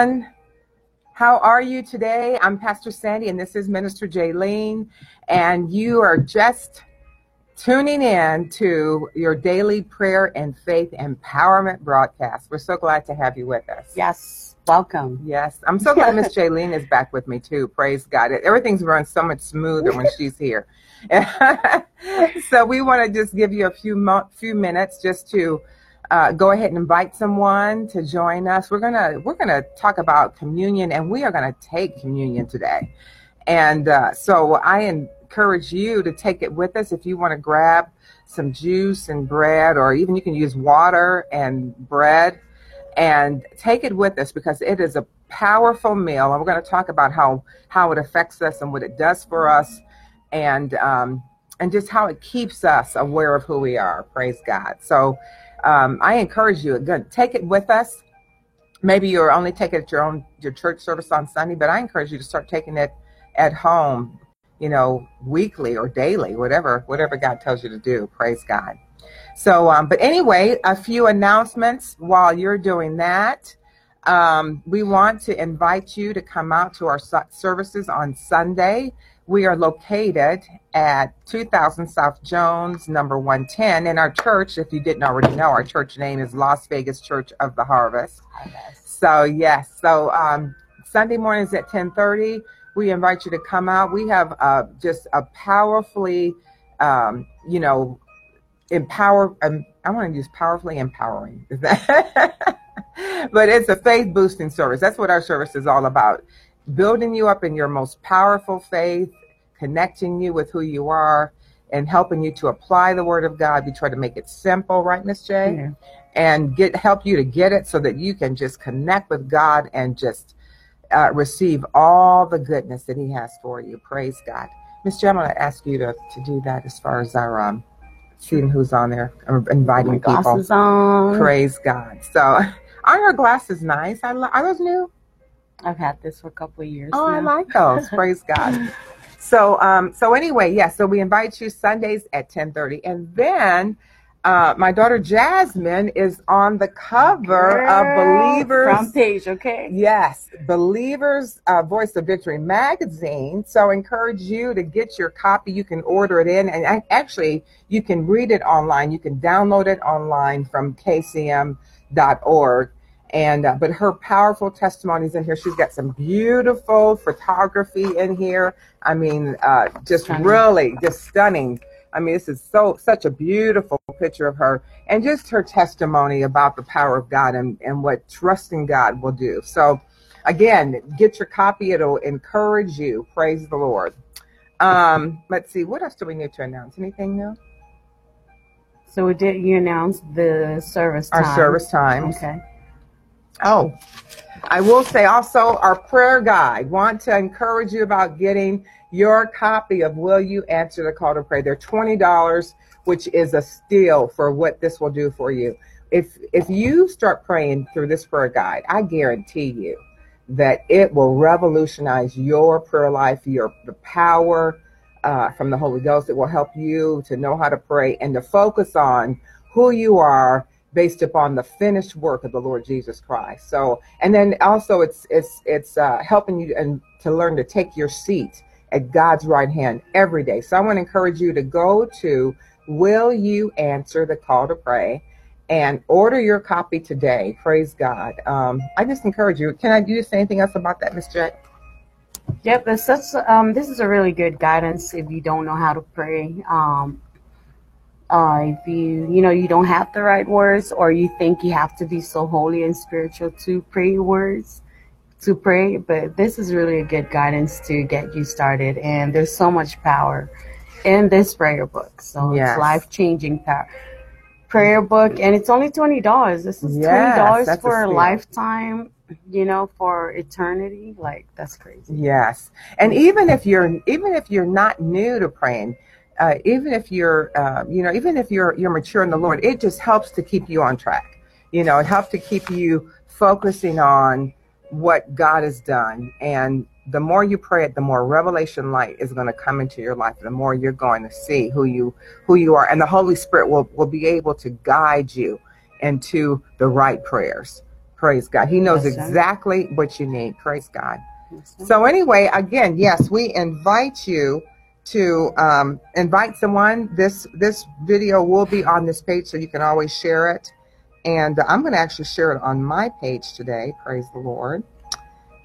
How are you today? I'm Pastor Sandy, and this is Minister Jaylene, and you are just tuning in to your daily prayer and faith empowerment broadcast. We're so glad to have you with us. Yes, welcome. Yes, I'm so glad Miss Jaylene is back with me too. Praise God. Everything's run so much smoother when she's here. so we want to just give you a few mo- few minutes just to uh, go ahead and invite someone to join us. We're gonna we're gonna talk about communion, and we are gonna take communion today. And uh, so I encourage you to take it with us if you want to grab some juice and bread, or even you can use water and bread, and take it with us because it is a powerful meal, and we're going to talk about how how it affects us and what it does for us, and um, and just how it keeps us aware of who we are. Praise God. So um, I encourage you again, take it with us. Maybe you're only taking it at your own your church service on Sunday, but I encourage you to start taking it at home, you know, weekly or daily, whatever whatever God tells you to do. Praise God. So, um, but anyway, a few announcements while you're doing that. Um, we want to invite you to come out to our services on Sunday. We are located at 2000 South Jones, number 110. And our church, if you didn't already know, our church name is Las Vegas Church of the Harvest. So, yes. So, um, Sunday mornings at 1030, we invite you to come out. We have uh, just a powerfully, um, you know, empower. Um, I want to use powerfully empowering. but it's a faith boosting service. That's what our service is all about building you up in your most powerful faith, connecting you with who you are, and helping you to apply the Word of God. We try to make it simple, right, Miss J? Yeah. And get help you to get it so that you can just connect with God and just uh, receive all the goodness that He has for you. Praise God, Miss J. I'm going to ask you to to do that as far as our um, seeing who's on there, I'm inviting My people. On. Praise God. So, aren't her glasses nice? I are those new? I've had this for a couple of years. Oh, now. I like those. Praise God. So, um, so anyway, yeah. So we invite you Sundays at ten thirty, and then uh, my daughter Jasmine is on the cover Girl, of Believers front page. Okay. Yes, Believers uh, Voice of Victory magazine. So I encourage you to get your copy. You can order it in, and actually you can read it online. You can download it online from kcm.org and uh, but her powerful testimonies in here. She's got some beautiful photography in here. I mean uh, just stunning. really just stunning. I mean this is so such a beautiful picture of her and just her testimony about the power of god and, and what trusting god will do. So again get your copy. It'll encourage you. Praise the lord. Um, let's see. What else do we need to announce? Anything new? So we did you announce the service time. our service times. Okay Oh, I will say also our prayer guide. Want to encourage you about getting your copy of Will You Answer the Call to Pray? They're twenty dollars, which is a steal for what this will do for you. If if you start praying through this prayer guide, I guarantee you that it will revolutionize your prayer life, your the power uh, from the Holy Ghost. It will help you to know how to pray and to focus on who you are based upon the finished work of the Lord Jesus Christ. So, and then also it's it's it's uh, helping you and to learn to take your seat at God's right hand every day. So I want to encourage you to go to Will You Answer the Call to Pray and order your copy today. Praise God. Um, I just encourage you. Can I do you say anything else about that, Miss Jet? Yep, that's such. Um, this is a really good guidance if you don't know how to pray. Um, uh, if you you know you don't have the right words or you think you have to be so holy and spiritual to pray words to pray but this is really a good guidance to get you started. And there's so much power in this prayer book. So yes. it's life-changing power. Prayer book and it's only $20 this is $20 for a, a lifetime you know for eternity. Like that's crazy. Yes. And even if you're even if you're not new to praying uh, even if you're, uh, you know, even if you're you're mature in the Lord, it just helps to keep you on track. You know, it helps to keep you focusing on what God has done. And the more you pray it, the more revelation light is going to come into your life. The more you're going to see who you who you are, and the Holy Spirit will will be able to guide you into the right prayers. Praise God. He knows Yes, exactly what you need. Praise God. Yes. So anyway, again, yes, we invite you to um, invite someone. This this video will be on this page, so you can always share it. And I'm going to actually share it on my page today. Praise the Lord.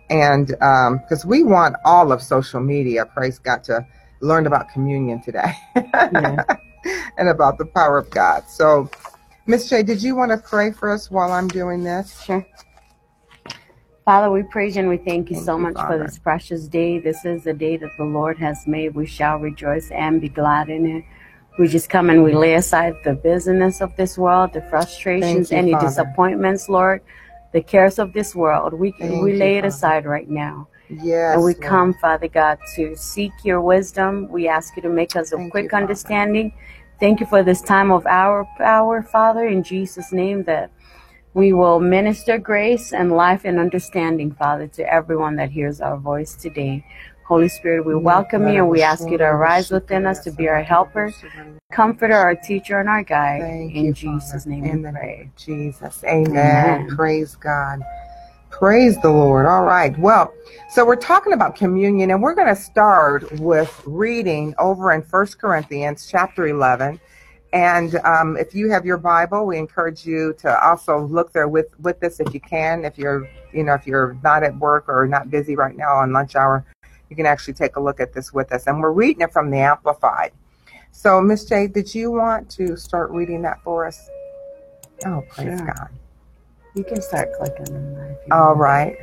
And because we want all of social media, praise God, to learn about communion today Yeah. and about the power of God. So, Miss J, did you want to pray for us while I'm doing this? Sure. Father, we praise you and we thank you Thank so you, much for Father. this precious day. This is the day that the Lord has made. We shall rejoice and be glad in it. We just come and we lay aside the busyness of this world, the frustrations, Thank you, any Father. disappointments, Lord, the cares of this world. We Thank we you, lay it Father. aside right now. Yes. and we Lord. come, Father God, to seek your wisdom. We ask you to make us a Thank quick Father. understanding. Thank you for this time of our power, Father, in Jesus' name, that we will minister grace and life and understanding, Father, to everyone that hears our voice today. Holy Spirit, we welcome you and we ask you to arise within us to be our helper, comforter, our teacher, and our guide. Thank in you, Jesus' name In we pray. Jesus. Amen. Amen. Praise God. Praise the Lord. All right. Well, so we're talking about communion, and we're going to start with reading over in First Corinthians chapter 11. And um, if you have your Bible, we encourage you to also look there with, with us if you can. If you're, you know, if you're not at work or not busy right now on lunch hour, you can actually take a look at this with us. And we're reading it from the Amplified. So, Miss J, did you want to start reading that for us? Oh, praise Sure. God. You can start clicking on that if you All want. right.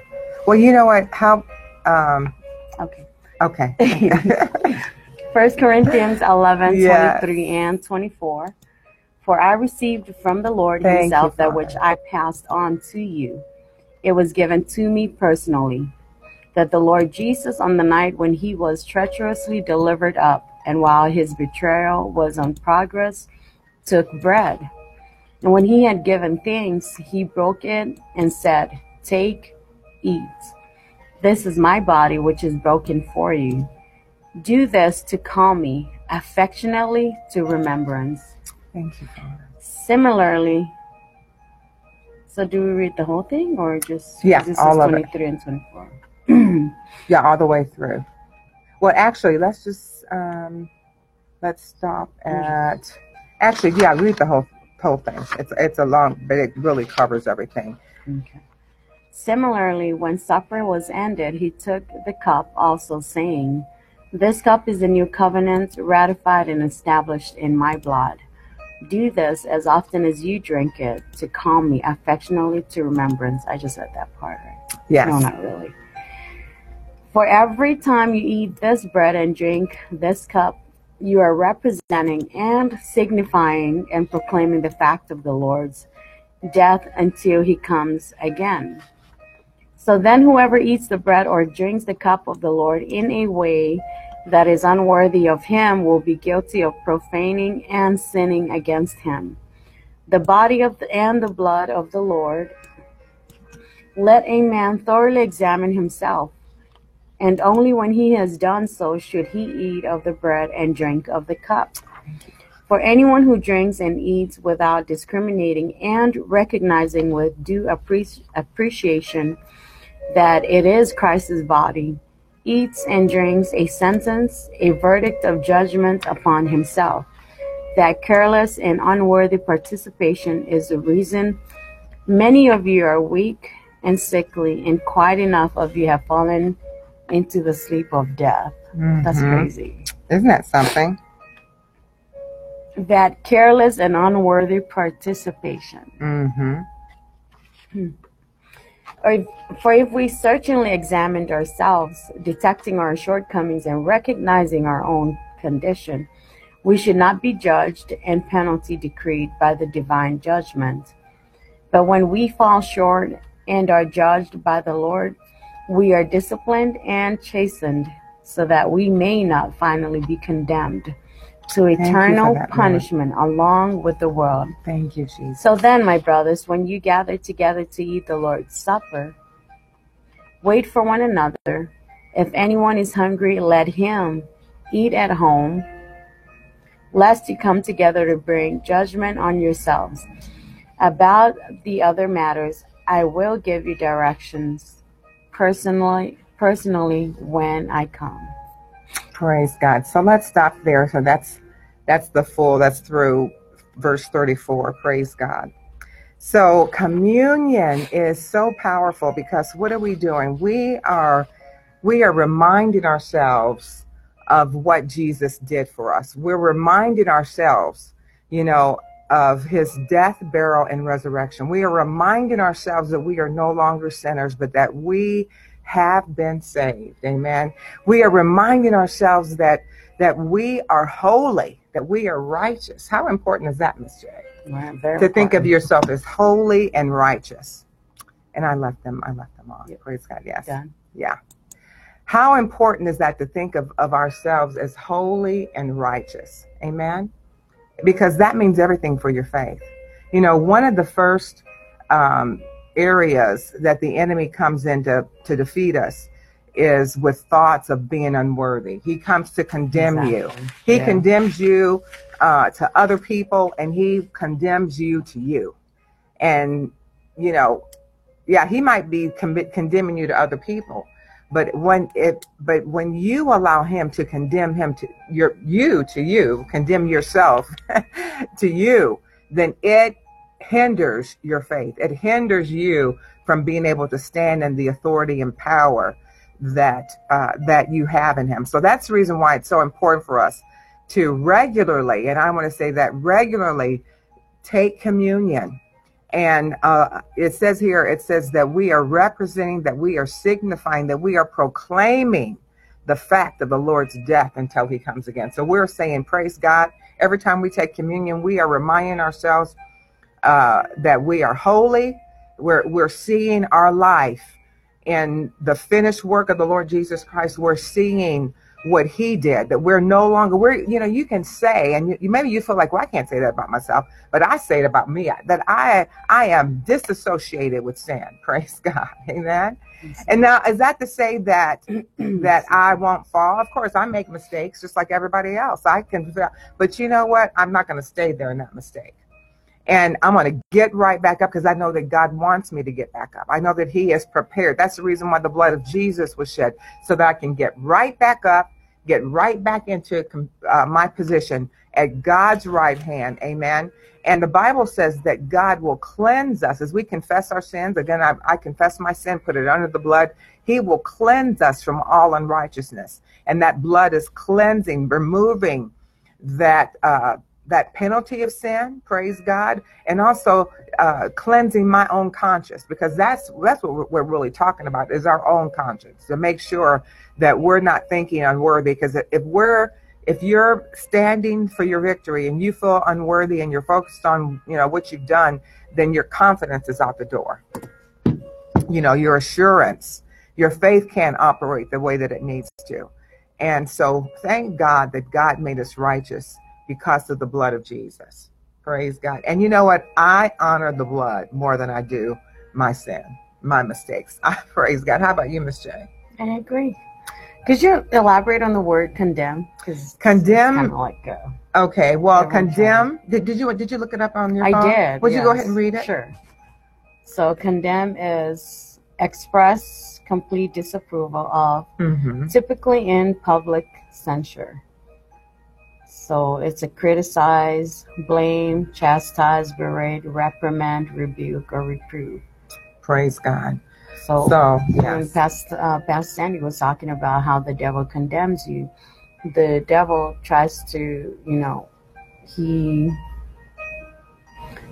Well, you know what? How? Um, Okay. okay. First Corinthians 11, Yes. 23 and 24. For I received from the Lord Thank himself that which I passed on to you. It was given to me personally that the Lord Jesus, on the night when he was treacherously delivered up, and while his betrayal was on progress, took bread. And when he had given thanks, he broke it and said, Take, eat. This is my body, which is broken for you. Do this to call me affectionately to remembrance. Thank you, Father. Similarly, so do we read the whole thing or just Yeah, this all is of it. 23 and 24? Yeah, all the way through. Well, actually, let's just um, let's stop at. Actually, yeah, read the whole whole thing. It's it's a long, but it really covers everything. Okay. Similarly, when supper was ended, he took the cup also, saying, This cup is the new covenant, ratified and established in my blood. Do this as often as you drink it to call me affectionately to remembrance. I just said that part, right? Yes. No, not really. For every time you eat this bread and drink this cup, you are representing and signifying and proclaiming the fact of the Lord's death until he comes again. So then, whoever eats the bread or drinks the cup of the Lord in a way that is unworthy of him will be guilty of profaning and sinning against him. The body of the, and the blood of the Lord. Let a man thoroughly examine himself, and only when he has done so should he eat of the bread and drink of the cup. For anyone who drinks and eats without discriminating and recognizing with due appreci- appreciation that it is Christ's body, eats and drinks a sentence, a verdict of judgment upon himself. That careless and unworthy participation is the reason many of you are weak and sickly, and quite enough of you have fallen into the sleep of death. That's Mhm. crazy. Isn't that something? That careless and unworthy participation. Mm-hmm. If, for if we searchingly examined ourselves, detecting our shortcomings and recognizing our own condition, we should not be judged and penalty decreed by the divine judgment. But when we fall short and are judged by the Lord, we are disciplined and chastened so that we may not finally be condemned to eternal that, Lord. punishment along with the world. Thank you, Jesus. So then, my brothers, when you gather together to eat the Lord's Supper, wait for one another. If anyone is hungry, let him eat at home, lest you come together to bring judgment on yourselves. About the other matters, I will give you directions personally personally when I come. Praise God. So let's stop there. So that's that's the full, that's through verse 34. Praise God. So communion is so powerful because what are we doing? We are we are reminding ourselves of what Jesus did for us. We're reminding ourselves, you know, of his death, burial, and resurrection. We are reminding ourselves that we are no longer sinners, but that we have been saved. Amen. We are reminding ourselves that that we are holy, that we are righteous. How important is that, Miss J? To important. think of yourself as holy and righteous. And I left them, I left them on. Yep. Praise God. Yes. Done. Yeah. How important is that to think of, of ourselves as holy and righteous? Amen. Because that means everything for your faith. You know, one of the first um, areas that the enemy comes in to, to defeat us is with thoughts of being unworthy. He comes to condemn you. He Yeah. condemns you uh, to other people and he condemns you to you. And, you know, yeah, he might be con- condemning you to other people. But when it, but when you allow him to condemn him to your, you to you, condemn yourself to you, then it hinders your faith. It hinders you from being able to stand in the authority and power that uh, that you have in him. So that's the reason why it's so important for us to regularly, and I want to say that regularly, take communion. And uh, it says here, it says that we are representing, that we are signifying, that we are proclaiming the fact of the Lord's death until he comes again. So we're saying, praise God. Every time we take communion, we are reminding ourselves uh, that we are holy. We're, we're seeing our life in the finished work of the Lord Jesus Christ. We're seeing what he did, that we're no longer, we're, you know, you can say, and you, maybe you feel like, well, I can't say that about myself, but I say it about me, that I, I am disassociated with sin. Praise God. Amen. And now, is that to say that that I won't fall? Of course, I make mistakes just like everybody else. I can, but you know what? I'm not going to stay there in that mistake. And I'm going to get right back up because I know that God wants me to get back up. I know that He is prepared. That's the reason why the blood of Jesus was shed, so that I can get right back up, get right back into uh, my position at God's right hand. Amen. And the Bible says that God will cleanse us as we confess our sins. Again, I, I confess my sin, put it under the blood. He will cleanse us from all unrighteousness. And that blood is cleansing, removing that. Uh, that penalty of sin, praise God, and also uh, cleansing my own conscience because that's that's what we're, really talking about is our own conscience to make sure that we're not thinking unworthy. Because if we're if you're standing for your victory and you feel unworthy and you're focused on you know what you've done, then your confidence is out the door. You know your assurance, your faith can't operate the way that it needs to, and so thank God that God made us righteous because of the blood of Jesus. Praise God. And you know what? I honor the blood more than I do my sin, my mistakes. I praise God. How about you, Miss J? I agree. Could you elaborate on the word condemn? Because Condemn. kind of like uh, Okay. Well, condemn. Did, did you did you look it up on your iPhone? did. Would you go ahead and read it? Sure. So condemn is express complete disapproval of, Mm-hmm. typically in public censure. So it's a criticize, blame, chastise, berate, reprimand, rebuke, or reprove. Praise God. So, So when yes. Pastor, uh, Pastor Sandy was talking about how the devil condemns you, the devil tries to, you know, he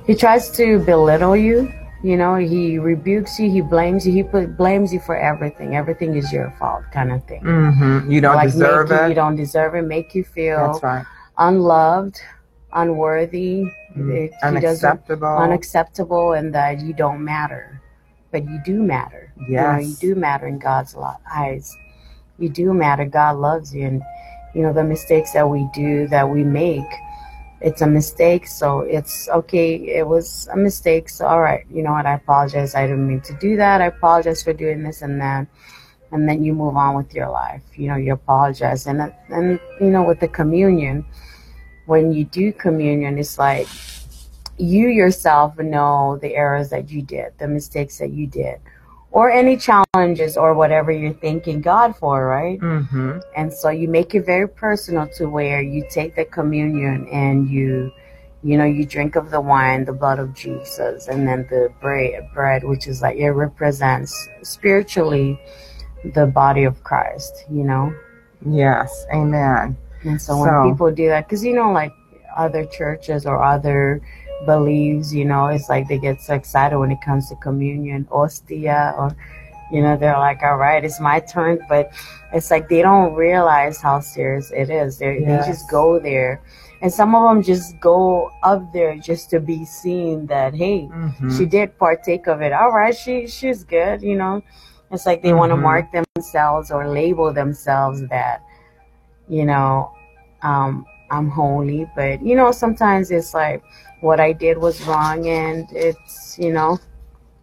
he tries to belittle you. You know, he rebukes you, he blames you, he put, blames you for everything. Everything is your fault, kind of thing. Mm-hmm. You don't like deserve make you, it. you don't deserve it, make you feel That's right. Unloved, unworthy, Mhm. it- Unacceptable. unacceptable, and that you don't matter, but you do matter. You, know, you do matter in God's eyes. You do matter. God loves you, and you know the mistakes that we do, that we make. It's a mistake, so it's okay. It was a mistake, so all right. You know what? I apologize. I didn't mean to do that. I apologize for doing this and that and then you move on with your life. You know, you apologize, and and you know, with the communion, when you do communion, it's like you yourself know the errors that you did, the mistakes that you did, or any challenges or whatever you're thanking God for, right? Mm-hmm. And so you make it very personal to where you take the communion and you, you know, you drink of the wine, the blood of Jesus, and then the bread, bread, which is like it represents spiritually the body of Christ, you know. Yes, amen. And so when people do that, because you know, like other churches or other beliefs, you know, it's like they get so excited when it comes to communion, ostia, or you know, they're like, "All right, it's my turn," but it's like they don't realize how serious it is. They Yes. they just go there, and some of them just go up there just to be seen that hey, Mhm. she did partake of it. All right, she she's good, you know. It's like they want to mark themselves or label themselves that, you know, um, I'm holy. But you know, sometimes it's like what I did was wrong, and it's you know.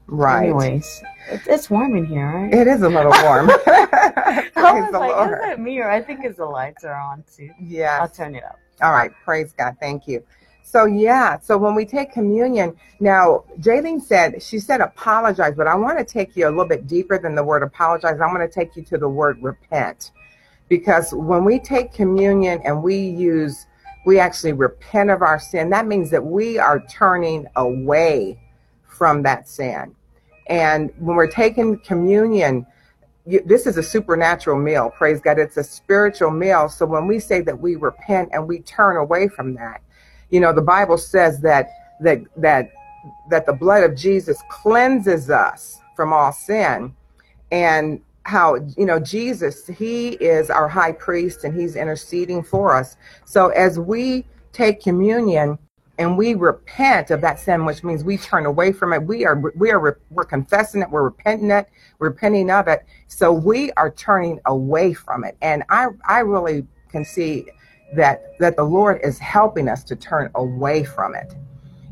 Right. Anyways, it, it's warm in here, right? It is a little warm. I was like, Lord. is that me or I think it's the lights are on too. Yeah, I'll turn it up. All right. Praise God. Thank you. So yeah, so when we take communion, now Jaylene said she said apologize, but I want to take you a little bit deeper than the word apologize. I want to take you to the word repent. Because when we take communion and we use we actually repent of our sin, that means that we are turning away from that sin. And when we're taking communion, you, this is a supernatural meal. Praise God. It's a spiritual meal. So when we say that we repent and we turn away from that, you know, the Bible says that that that that the blood of Jesus cleanses us from all sin, and how you know Jesus, He is our high priest and He's interceding for us. So as we take communion and we repent of that sin, which means we turn away from it, we are we are we're confessing it, we're repenting it, repenting of it. So we are turning away from it, and I I really can see that that the Lord is helping us to turn away from it.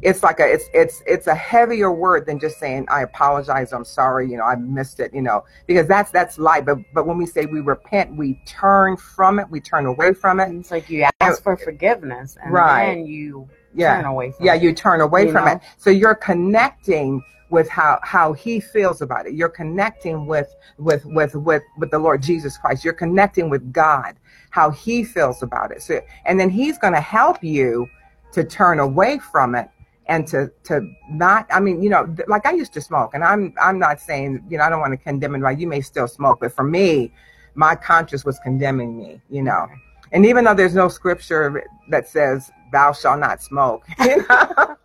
It's like a it's it's it's a heavier word than just saying I apologize, I'm sorry, you know, I missed it, you know, because that's that's light. But but when we say we repent, we turn from it, we turn away from it. It's like you ask for forgiveness and Right. then you Yeah. turn away from Yeah, it. you turn away You from know? it. So you're connecting with how how he feels about it. You're connecting with with with with with the Lord Jesus Christ. You're connecting with God, how he feels about it. So and then he's going to help you to turn away from it and to to not I mean, you know, like I used to smoke and I'm I'm not saying, you know, I don't want to condemn anybody. You may still smoke, but for me, my conscience was condemning me, you know. And even though there's no scripture that says thou shalt not smoke, you know.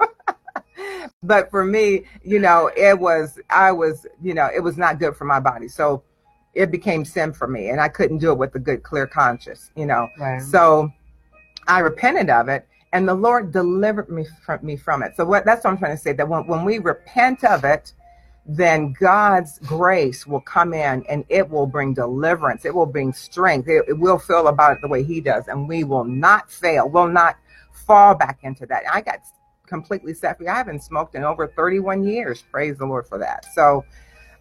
but for me, you know, it was I was, you know, it was not good for my body. So it became sin for me and I couldn't do it with a good clear conscience, you know. Right. So I repented of it and the Lord delivered me from me from it. So what that's what I'm trying to say that when, when we repent of it, then God's grace will come in and it will bring deliverance. It will bring strength. It, it will feel about it the way He does, and we will not fail. Will not fall back into that. I got completely set free. I haven't smoked in over 31 years. Praise the Lord for that. So,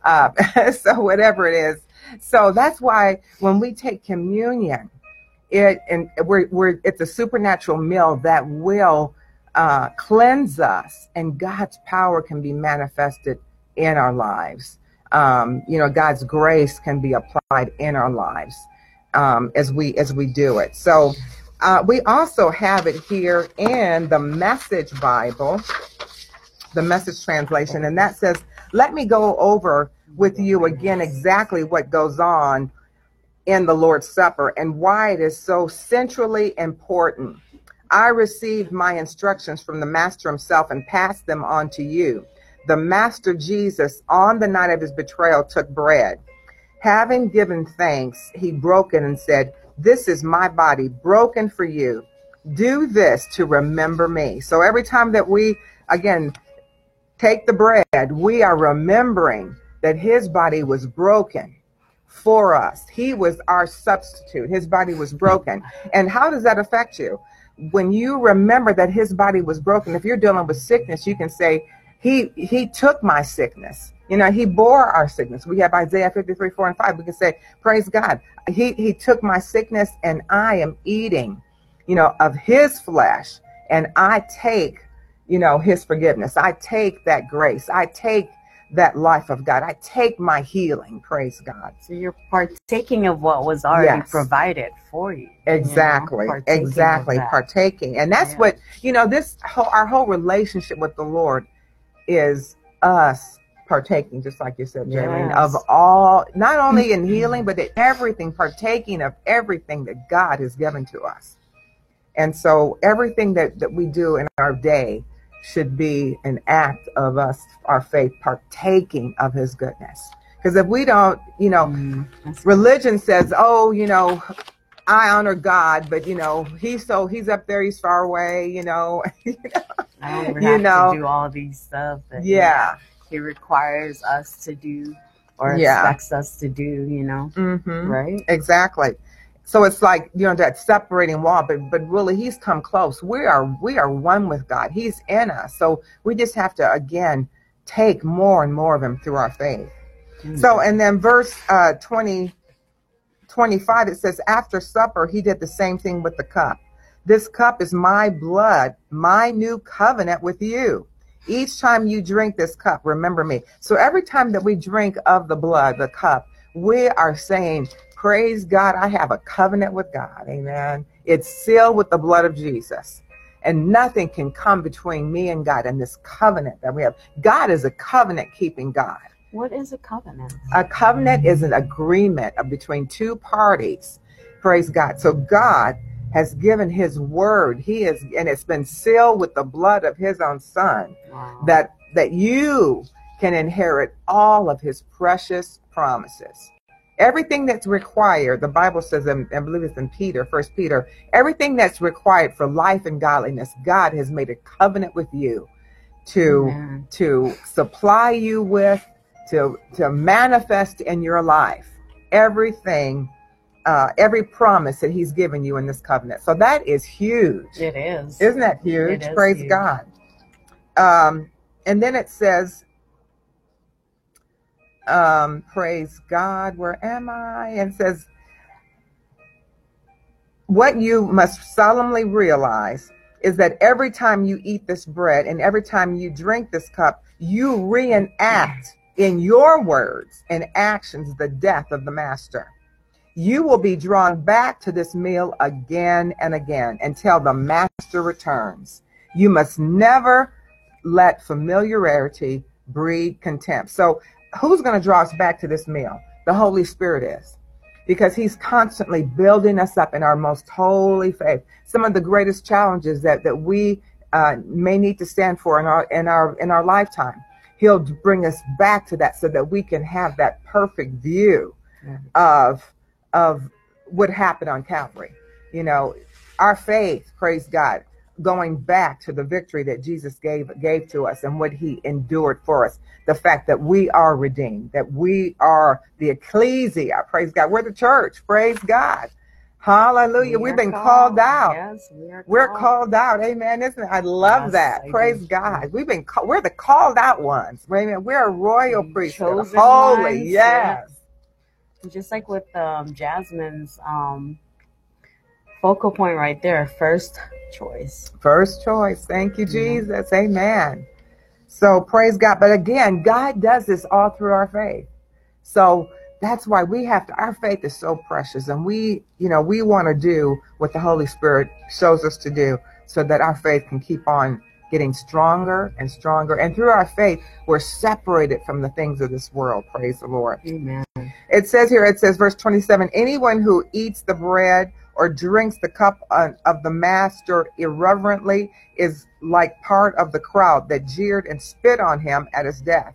uh, so whatever it is. So that's why when we take communion, it and we're, we're it's a supernatural meal that will uh, cleanse us, and God's power can be manifested in our lives. Um, you know, God's grace can be applied in our lives um, as we as we do it. So uh, we also have it here in the Message Bible, the Message translation, and that says, "Let me go over with you again exactly what goes on in the Lord's Supper and why it is so centrally important." I received my instructions from the Master himself and passed them on to you. The Master Jesus, on the night of his betrayal, took bread. Having given thanks, he broke it and said, This is my body broken for you. Do this to remember me. So every time that we, again, take the bread, we are remembering that his body was broken for us. He was our substitute. His body was broken. And how does that affect you? When you remember that his body was broken, if you're dealing with sickness, you can say, He he took my sickness. You know, he bore our sickness. We have Isaiah 53, 4 and 5. We can say, Praise God. He he took my sickness and I am eating, you know, of his flesh. And I take you know, his forgiveness. I take that grace. I take that life of God. I take my healing. Praise God. So you're partaking of what was already yes. provided for you. Exactly. You know? Exactly. Partaking. And that's yeah. what, you know, this whole, our whole relationship with the Lord is us partaking, just like you said, Jaylene, yes. of all, not only in healing, mm-hmm. but in everything, partaking of everything that God has given to us. And so everything that, that we do in our day should be an act of us, our faith, partaking of his goodness. Because if we don't, you know, mm, religion says, oh, you know, I honor God, but you know, he's so he's up there, he's far away, you know. you know, I don't you know, do all these stuff. That, yeah, he requires us to do or yeah. expects us to do. You know, mm-hmm. right? Exactly. So it's like you know that separating wall, but but really he's come close. We are we are one with God. He's in us. So we just have to again take more and more of him through our faith. Mm-hmm. So and then verse uh 20 25 it says after supper he did the same thing with the cup. This cup is my blood, my new covenant with you. Each time you drink this cup, remember me. So every time that we drink of the blood, the cup, we are saying Praise God, I have a covenant with God. Amen. It's sealed with the blood of Jesus. And nothing can come between me and God and this covenant that we have. God is a covenant keeping God. What is a covenant? A covenant is an agreement between two parties. Praise God. So God has given his word. He is and it's been sealed with the blood of his own son wow. that that you can inherit all of his precious promises. Everything that's required, the Bible says, and I believe it's in Peter, First Peter, everything that's required for life and godliness, God has made a covenant with you to Amen. to supply you with, to to manifest in your life everything, uh, every promise that He's given you in this covenant. So that is huge. It is. Isn't that huge? Praise huge. God. Um, and then it says um, praise God, where am I? And says, What you must solemnly realize is that every time you eat this bread and every time you drink this cup, you reenact in your words and actions the death of the Master. You will be drawn back to this meal again and again until the Master returns. You must never let familiarity breed contempt. So who's going to draw us back to this meal? The Holy Spirit is. Because he's constantly building us up in our most holy faith. Some of the greatest challenges that, that we uh, may need to stand for in our in our in our lifetime. He'll bring us back to that so that we can have that perfect view of of what happened on Calvary. You know, our faith, praise God, going back to the victory that Jesus gave gave to us and what he endured for us. The fact that we are redeemed, that we are the ecclesia. Praise God. We're the church. Praise God. Hallelujah. We have been called, called out. Yes, we are we're called. called out. Amen. Isn't it? I love yes, that. I Praise God. We've been we're the called out ones. Amen. We're a royal priesthood. Holy. Ones, yes. Just like with um, Jasmine's um, focal point right there. First choice. First choice. Thank you, mm-hmm. Jesus. Amen. So praise God. But again, God does this all through our faith. So that's why we have to, our faith is so precious and we, you know, we want to do what the Holy Spirit shows us to do so that our faith can keep on getting stronger and stronger. And through our faith, we're separated from the things of this world. Praise the Lord. Amen. It says here, it says, verse 27 anyone who eats the bread or drinks the cup of the master irreverently is like part of the crowd that jeered and spit on him at his death.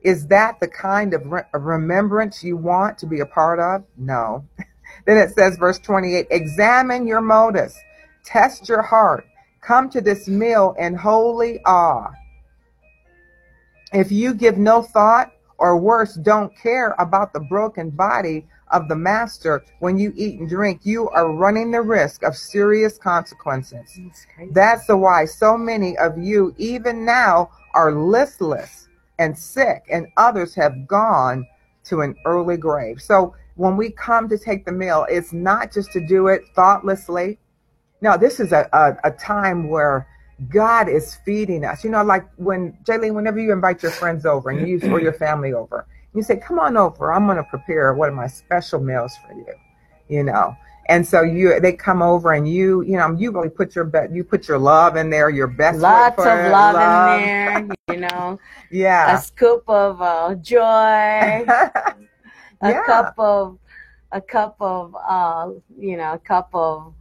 Is that the kind of re- remembrance you want to be a part of? No. then it says, verse 28 Examine your motives, test your heart, come to this meal in holy awe. If you give no thought, or worse, don't care about the broken body of the master when you eat and drink, you are running the risk of serious consequences. That's the why so many of you, even now, are listless and sick, and others have gone to an early grave. So when we come to take the meal, it's not just to do it thoughtlessly. No, this is a, a, a time where God is feeding us. You know, like when Jaylene, whenever you invite your friends over and you or your family over, you say, "Come on over. I'm going to prepare one of my special meals for you." You know, and so you they come over and you you know you really put your bet you put your love in there, your best. Lots of love, love, in there. You know. yeah. A scoop of uh, joy. a yeah. cup of a cup of uh, you know a cup of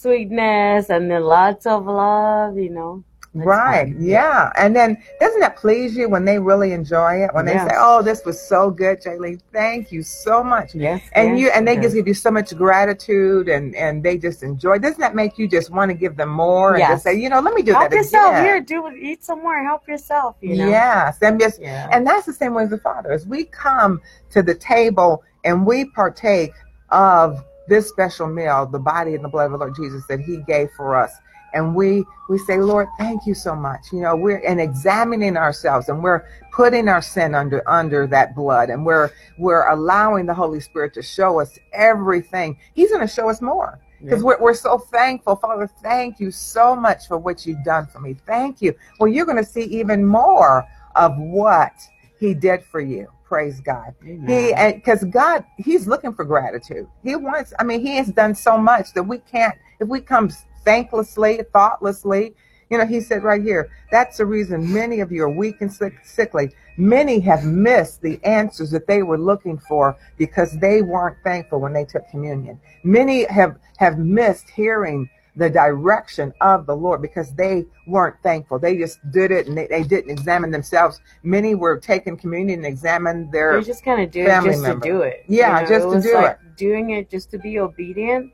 sweetness and then lots of love. You know. Right. Yeah. And then doesn't that please you when they really enjoy it? When yes. they say, "Oh, this was so good, Jaylene. Thank you so much." Yes. And yes, you and they yes. just give you so much gratitude and and they just enjoy. Doesn't that make you just want to give them more and yes. just say, you know, let me do that. help that yourself. again. Here, do eat some more. Help yourself. You know. Yes. And just yeah. and that's the same way as the fathers. We come to the table and we partake of this special meal, the body and the blood of the Lord Jesus that He gave for us. And we we say lord thank you so much. You know we're in examining ourselves and we're putting our sin under under that blood and we're we're allowing the holy spirit to show us everything. He's going to show us more because we're, we're so thankful. Father thank you so much for what you've done for me. Thank you. Well you're going to see even more of what he did for you praise god Amen. he because god he's looking for gratitude he wants i mean he has done so much that we can't if we come thanklessly, thoughtlessly. You know, he said right here, that's the reason many of you are weak and sick, sickly. Many have missed the answers that they were looking for because they weren't thankful when they took communion. Many have, have missed hearing the direction of the Lord because they weren't thankful. They just did it and they, they didn't examine themselves. Many were taking communion and examined their They're just kind of doing it just member. to do it. Yeah, you know, just to do like it. Doing it just to be obedient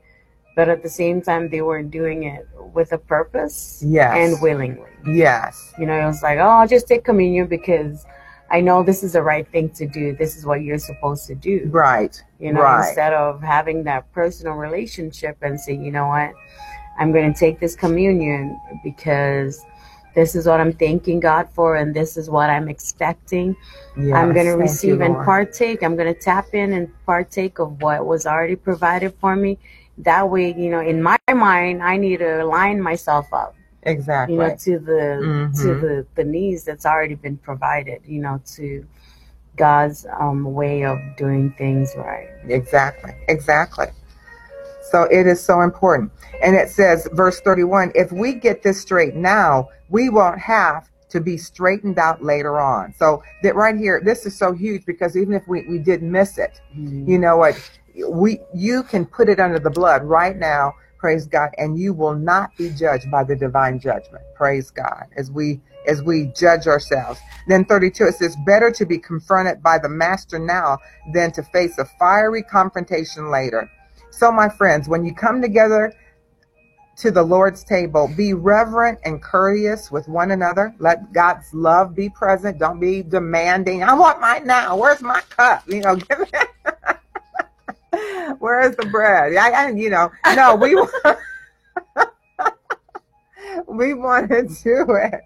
but at the same time they were doing it with a purpose yes. and willingly yes you know it was like oh i'll just take communion because i know this is the right thing to do this is what you're supposed to do right you know right. instead of having that personal relationship and say you know what i'm going to take this communion because this is what i'm thanking god for and this is what i'm expecting. Yes, i'm going to receive you, and partake. I'm going to tap in and partake of what was already provided for me. That way you know in my mind i need to line myself up exactly you know to the mm-hmm. to the the needs that's already been provided you know to god's um, way of doing things right. Exactly exactly so it is so important. And it says verse 31 if we get this straight now we won't have to be straightened out later on. So that right here this is so huge because even if we, we did miss it mm-hmm. you know what? We you can put it under the blood right now praise god and you will not be judged by the divine judgment praise god as we as we judge ourselves. Then 32 it says better to be confronted by the master now than to face a fiery confrontation later so my friends when you come together to the Lord's table. Be reverent and courteous with one another. Let God's love be present. Don't be demanding. I want mine now. Where's my cup? You know, give it. Where is the bread? I, I you know, no, we we want to do it.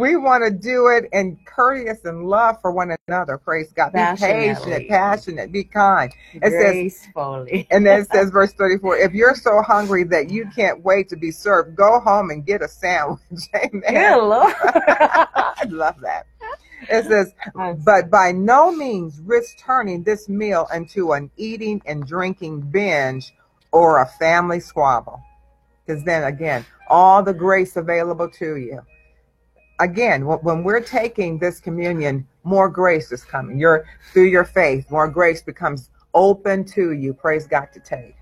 We want to do it in courteous and love for one another. Praise God. Be patient, passionate, be kind. It Gracefully. Says, and then it says, verse 34 if you're so hungry that you can't wait to be served, go home and get a sandwich. Amen. Hello. I love that. It says, but by no means risk turning this meal into an eating and drinking binge or a family squabble. Because then again, all the grace available to you. Again, when we're taking this communion, more grace is coming. You're through your faith, more grace becomes open to you. Praise God to take.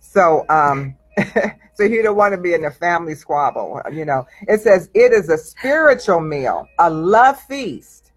So, um, so you don't want to be in a family squabble. You know, it says it is a spiritual meal, a love feast.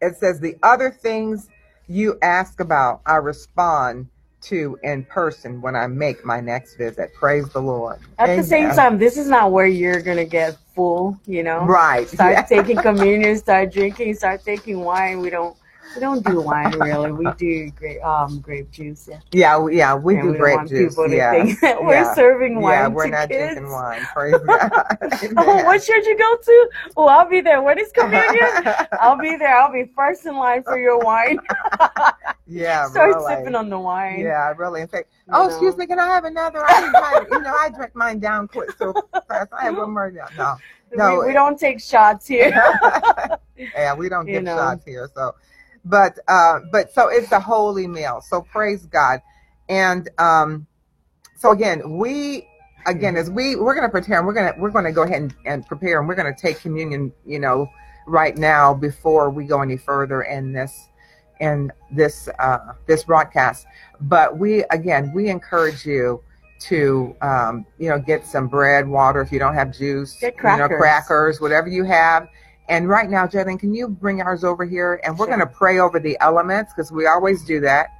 It says the other things you ask about, I respond to in person when I make my next visit. Praise the Lord. At Amen. the same time, this is not where you're gonna get full. You know, right? Start yeah. taking communion, start drinking, start taking wine. We don't We don't do wine really. We do grape um grape juice. Yeah. Yeah, we- yeah, we And do we grape want juice. people to Yeah, think that we're yeah. serving wine yeah, we're not kids. drinking wine. Praise God. Oh, what church you go to? Oh, I'll be there. When is communion? I'll be there. I'll be first in line for your wine. yeah, Start really. sipping on the wine. Yeah, really. In fact, you oh, know. excuse me, can I have another? I you know, I drank mine down quick so fast. I have one more down. No. No. we, we don't take shots here. yeah, we don't You give know. shots here. So, but uh, but so it's a holy meal. So praise God, and um, so again, we again as we we're gonna pretend we're gonna we're gonna go ahead and, and prepare, and we're gonna take communion. You know, right now before we go any further in this in this uh, this broadcast. But we again we encourage you to um, you know get some bread, water if you don't have juice, Get you know, crackers. crackers, whatever you have. And right now, Jalen, can you bring ours over here? And we're Sure. going to pray over the elements because we always do that.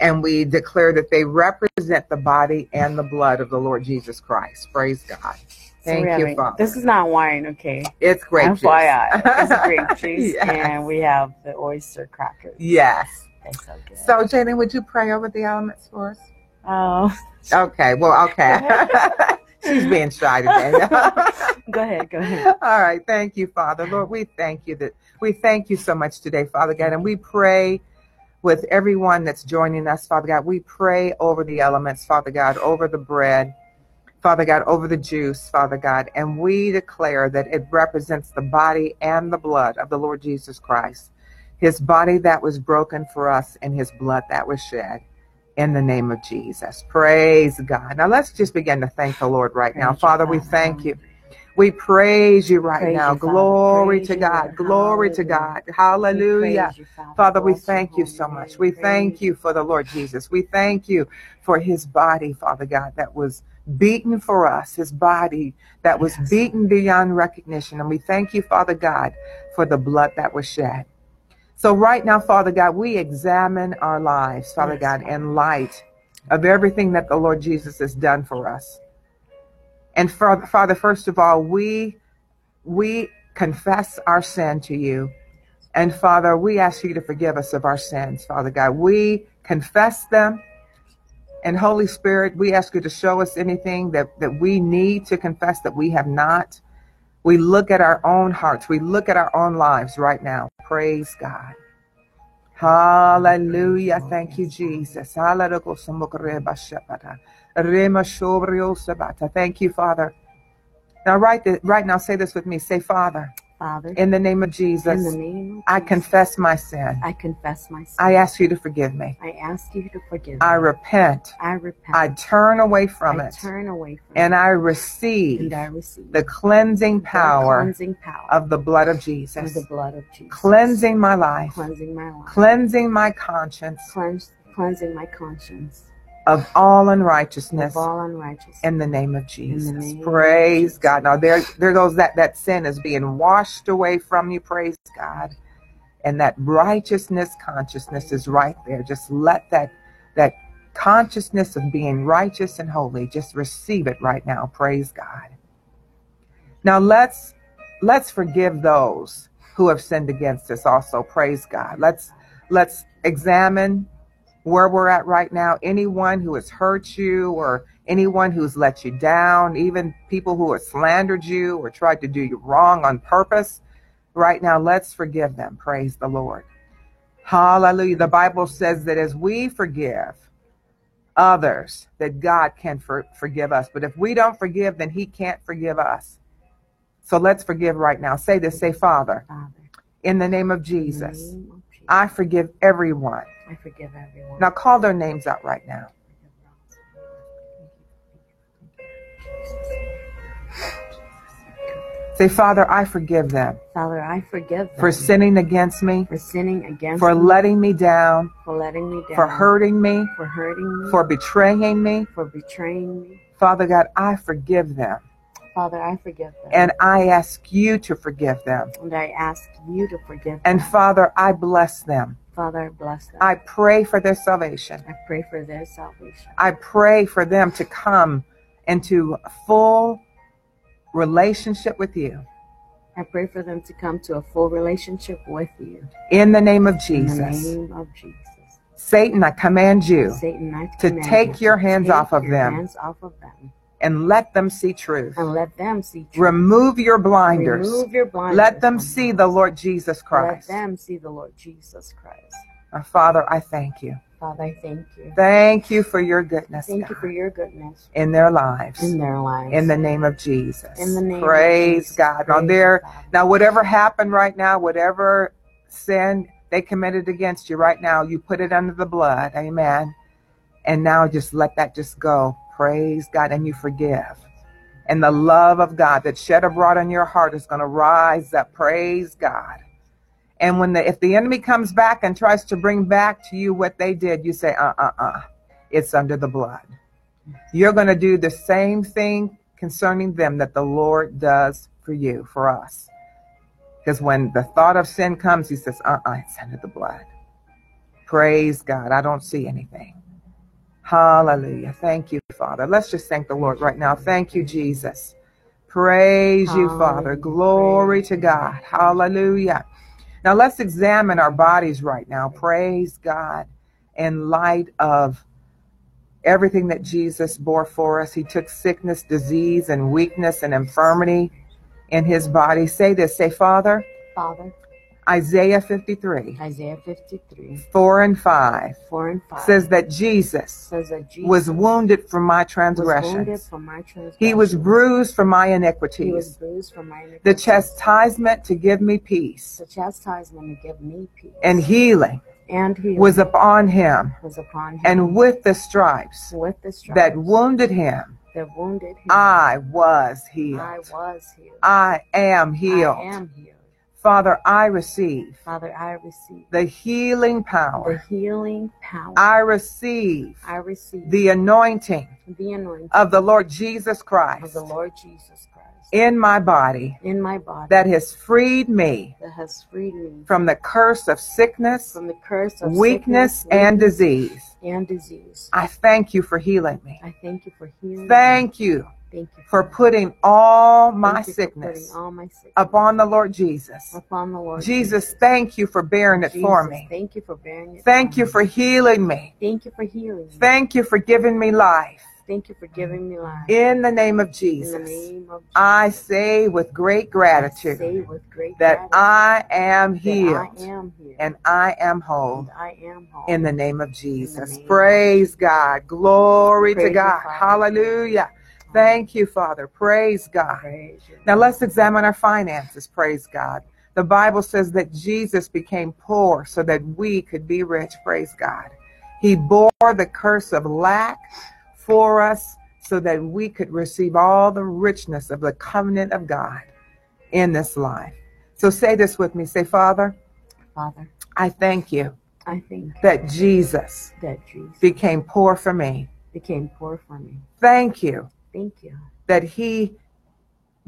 And we declare that they represent the body and the blood of the Lord Jesus Christ. Praise God. Thank we're you, Father. This is not wine, okay? It's grape juice. FYI, it's grape juice, Yes. and we have the oyster crackers. Yes. They're so good. So, Jalen, would you pray over the elements for us? oh, Okay. Well, okay. She's being shy today. go ahead, go ahead. All right. Thank you, Father. Lord, we thank you that we thank you so much today, Father God. And we pray with everyone that's joining us, Father God. We pray over the elements, Father God, over the bread, Father God, over the juice, Father God. And we declare that it represents the body and the blood of the Lord Jesus Christ, his body that was broken for us and his blood that was shed. In the name of Jesus. Praise God. Now let's just begin to thank the Lord right now. Praise you, Father, we thank you. We praise you right Praise now. you, Glory Praise to God. Glory to God. Hallelujah. you, Father. Father, we thank you so much. We thank you for the Lord Jesus. We thank you for his body, Father God, that was beaten for us, his body that was Yes. beaten beyond recognition. And we thank you, Father God, for the blood that was shed. So right now, Father God, we examine our lives, Father Yes, God, in light of everything that the Lord Jesus has done for us. And Fa- Father, first of all, we we confess our sin to you. And Father, we ask you to forgive us of our sins, Father God. We confess them. And Holy Spirit, we ask you to show us anything that, that we need to confess that we have not. We look at our own hearts. We look at our own lives right now. Praise God. Hallelujah. Thank you, Jesus. Thank you, Father. Now, right, right now, say this with me. Say, Father, Father, in the name of in Jesus, the name I Jesus, confess my sin. I confess my sin. I ask you to forgive me. I ask you to forgive I me. repent. I repent. I turn away from I it. turn away from And it. I receive and I receive the cleansing the power cleansing power of the blood of Jesus. of the blood of Jesus. cleansing my life, cleansing my life, cleansing my conscience Cleanse, cleansing my conscience of all unrighteousness of all unrighteousness. in the name of Jesus. name of Praise Jesus. God. Now there there goes that that sin is being washed away from you. Praise God. And that righteousness consciousness is right there. Just let that that consciousness of being righteous and holy just receive it right now. Praise God. Now let's let's forgive those who have sinned against us also. Praise God. Let's let's examine where we're at right now. Anyone who has hurt you or anyone who's let you down, even people who have slandered you or tried to do you wrong on purpose. Right now, let's forgive them. Praise the Lord. Hallelujah. The Bible says that as we forgive others, that God can for- forgive us. But if we don't forgive, then He can't forgive us. So let's forgive right now. Say this, say, Father, Father, in the name of Jesus, name of Jesus, I forgive everyone. I forgive everyone. Now call their names out right now. Say, Father, I forgive them Father, I forgive them for sinning against me, for sinning against for letting me down, for letting me down, for hurting me, for hurting me, for betraying me. for betraying me. Father God, I forgive them. Father, I forgive them. And I ask you to forgive them. And I ask you to forgive them. And. Father, I bless them. Father, bless them. I pray for their salvation. I pray for their salvation. I pray for them to come into full relationship with you. I pray for them to come to a full relationship with you. In the name of Jesus. In the name of Jesus. Satan, I command you Satan, I command to take you your hands take off of your them. hands off of them and let them see truth. and let them see truth. Remove your blinders. Remove your blinders. Let them see the Lord Jesus Christ. Let them see the Lord Jesus Christ. Our Father, I thank you. Father, I thank you. Thank you for your goodness Thank you for your goodness in their lives. in their lives. In the name of Jesus. In the name of Praise Jesus. God. Now Praise there God. now whatever happened right now, whatever sin they committed against you right now, you put it under the blood. Amen. And now just let that just go. Praise God. And you forgive. And the love of God that shed abroad in your heart is going to rise up. Praise God. And when the if the enemy comes back and tries to bring back to you what they did, you say, uh uh uh. It's under the blood. You're going to do the same thing concerning them that the Lord does for you, for us. Because when the thought of sin comes, he says, uh uh it's under the blood. Praise God. I don't see anything. Hallelujah. Thank you, Father. Let's just thank the Lord right now. Thank you, Jesus. Praise you, Father. Glory Praise to. God. Hallelujah. Now let's examine our bodies right now. Praise God. In light of everything that Jesus bore for us, He took sickness, disease, and weakness and infirmity in His body. Say this. Say, Father, Father, Isaiah 53, Isaiah 53, 4 and 5 4 and 5 says that Jesus says that Jesus was wounded for my was wounded transgressions. for my transgressions. He was bruised for my He was bruised for my The chastisement to give me peace The chastisement to give me peace. and healing and healing was upon him. was upon him. And with the stripes with the stripes that wounded him, that wounded him, I was healed. I was healed. I am healed. I am healed. Father, I receive Father, I receive the healing power. the healing power. I receive I receive the anointing the anointing of the Lord Jesus Christ. of the Lord Jesus Christ in my body in my body that has freed me that has freed me from the curse of sickness, from the curse of weakness, sickness, and disease. and disease. I thank you for healing me. I thank you for healing. me. Thank you Thank you for putting all my sickness all my sickness upon the Lord Jesus. upon the Lord Jesus, thank you for bearing it for me. Thank you for bearing it. Thank you me. for healing me. Thank you for healing. me. Thank you for giving me life. Thank you for giving me life. In the name of In the Jesus, name of Jesus, I say with great I gratitude with great that gratitude I am healed I am healed and I am whole. and I am whole. In the name of Jesus. name of Praise God. Glory to Praise you, God. Hallelujah. Thank you, Father. Praise God. Praise. Now let's examine our finances. Praise God. The Bible says that Jesus became poor so that we could be rich. Praise God. He bore the curse of lack for us so that we could receive all the richness of the covenant of God in this life. So say this with me. Say, Father, Father, I thank you I think that Jesus that Jesus became poor for me. became poor for me. Thank you Thank you that he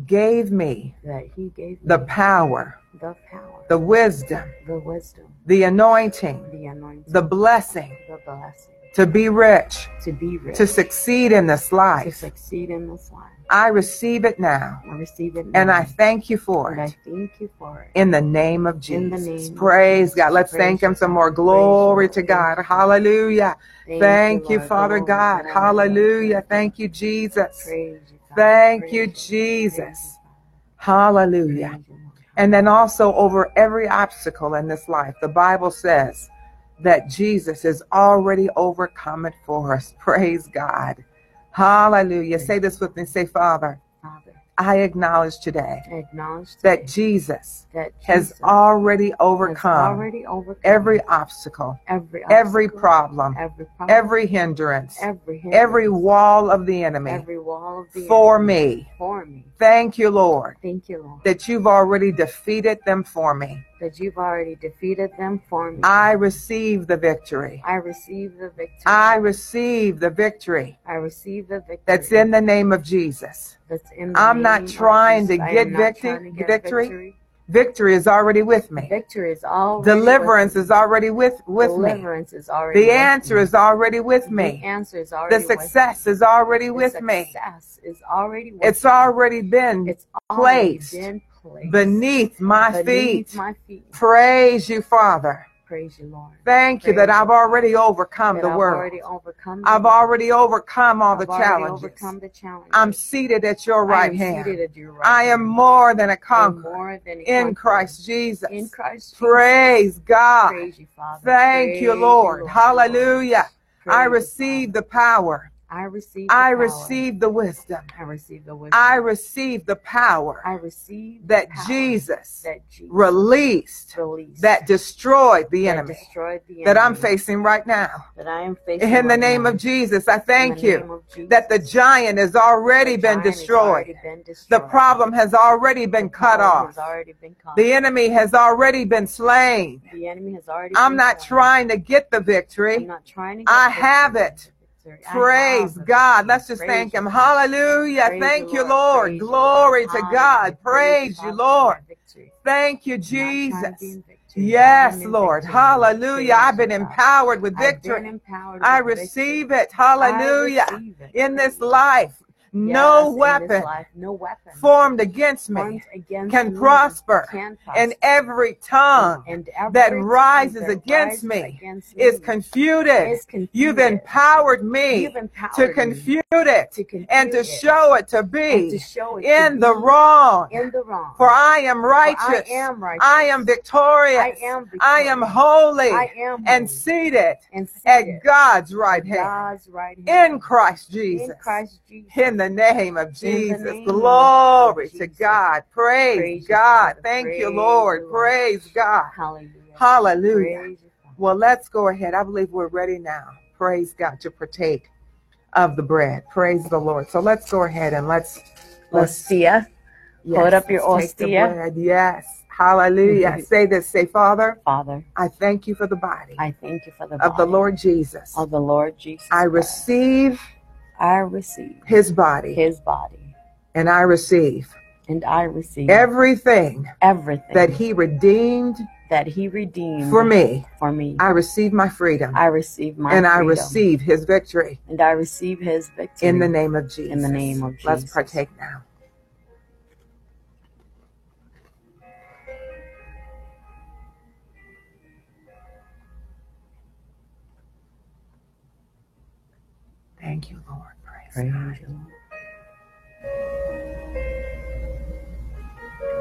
gave me that He gave me the power, the power, the wisdom, the wisdom, the anointing, the anointing, the blessing the blessing to be rich, to be rich, to succeed in this life to succeed in this life. I receive it now, I receive it and I thank you for and I it. thank you for it. In the name of Jesus. name of Praise Jesus. God. Let's Praise thank Him some more. Glory to God. Thank. Hallelujah. Thank you, Lord. Father Glory, God. Hallelujah. Thank you, Jesus. Praise. Thank you, Jesus. Hallelujah. Father. Praise you, Lord. And then also over every obstacle in this life, the Bible says that Jesus has already overcome it for us. Praise God. Hallelujah. Say this with me. Say, Father, Father, I acknowledge today I acknowledge that Jesus that has Jesus already has overcome already overcome every obstacle, every every problem, every problem, every hindrance, every hindrance, every wall of the enemy every wall of the for me. for me. Thank you, Lord, Thank you, Lord, that you've already defeated them for me. that you've already defeated them for me. I receive the victory. I receive the victory. I receive the victory I receive the victory. that's in the name of Jesus. That's in the I'm not name of trying to get am not victi- trying to get victory. victory. Victory is already with me. Victory is already Deliverance is already with, me. with me. Deliverance is already The with answer me. is already with The me. answer is The already success is already with me. Success is already with It's already been placed beneath my beneath feet. my feet. Praise you, Father. Praise you, Lord. Thank you that I've already overcome That the I've world. already overcome. I've world. already overcome all the I've challenges. overcome the challenges. I'm seated at your right hand. your right I am hand. more than a conqueror than a in. Christ Jesus. In Christ Jesus. Praise God. Praise you, Father. Thank Praise you, Lord. Lord. Hallelujah. Praise I receive the power. I receive. The I receive the wisdom. I receive the wisdom. I receive the power I receive that Jesus that Jesus released released that destroyed the that enemy destroyed the that I'm facing right now. that I am facing. In the right name now. of Jesus, I thank you name of Jesus. that the giant has already The been giant has destroyed. already been The problem has already been The cut off. been The enemy has already been slain. The enemy has already. I'm not slain. trying to get the I'm victory. not trying to. I victory. have it. Victory. Praise God. Let's just Praise thank Him. Hallelujah. Praise Thank you, Lord. Praise Glory Lord. to God. Praise you, Lord. Thank you, I'm not trying to be Jesus. Yes, Lord. victory. Hallelujah. I've been Praise you, God. empowered with victory. empowered I with receive victory. it. Hallelujah. Receive it. In this life, no weapon life, no weapon formed against formed me against can me prosper, can and every tongue and every that rises against me against is confuted. is confuted. You've empowered me You've to empowered me confute it to confute and to it show it to to be show it in to the be wrong. in the wrong. For I am righteous. I am righteous. I am victorious. I am I am holy I am and seated and at God's right hand God's right hand in Christ Jesus. in Christ Jesus. In the name of Jesus. name of Glory to God. Praise, Praise God. Thank you, Praise Lord. you, Lord. Praise God. Hallelujah. Hallelujah. Praise. Well, let's go ahead. I believe we're ready now. Praise God to partake of the bread. Praise the Lord. So let's go ahead and let's let's Ostia. Hold up your let's take the ostia. Yes. Hallelujah. Say this. Say, Father, Father, I thank you for the body I thank you for the of the Lord Jesus. of the Lord Jesus. I receive I receive his body his body and I receive and I receive everything everything that he redeemed that he redeemed for me. for me. I receive my freedom I receive my and I receive his victory and I receive his victory in the name of Jesus. In the name of Let's partake now. Thank you, Lord. Praise Praise God. you, Lord.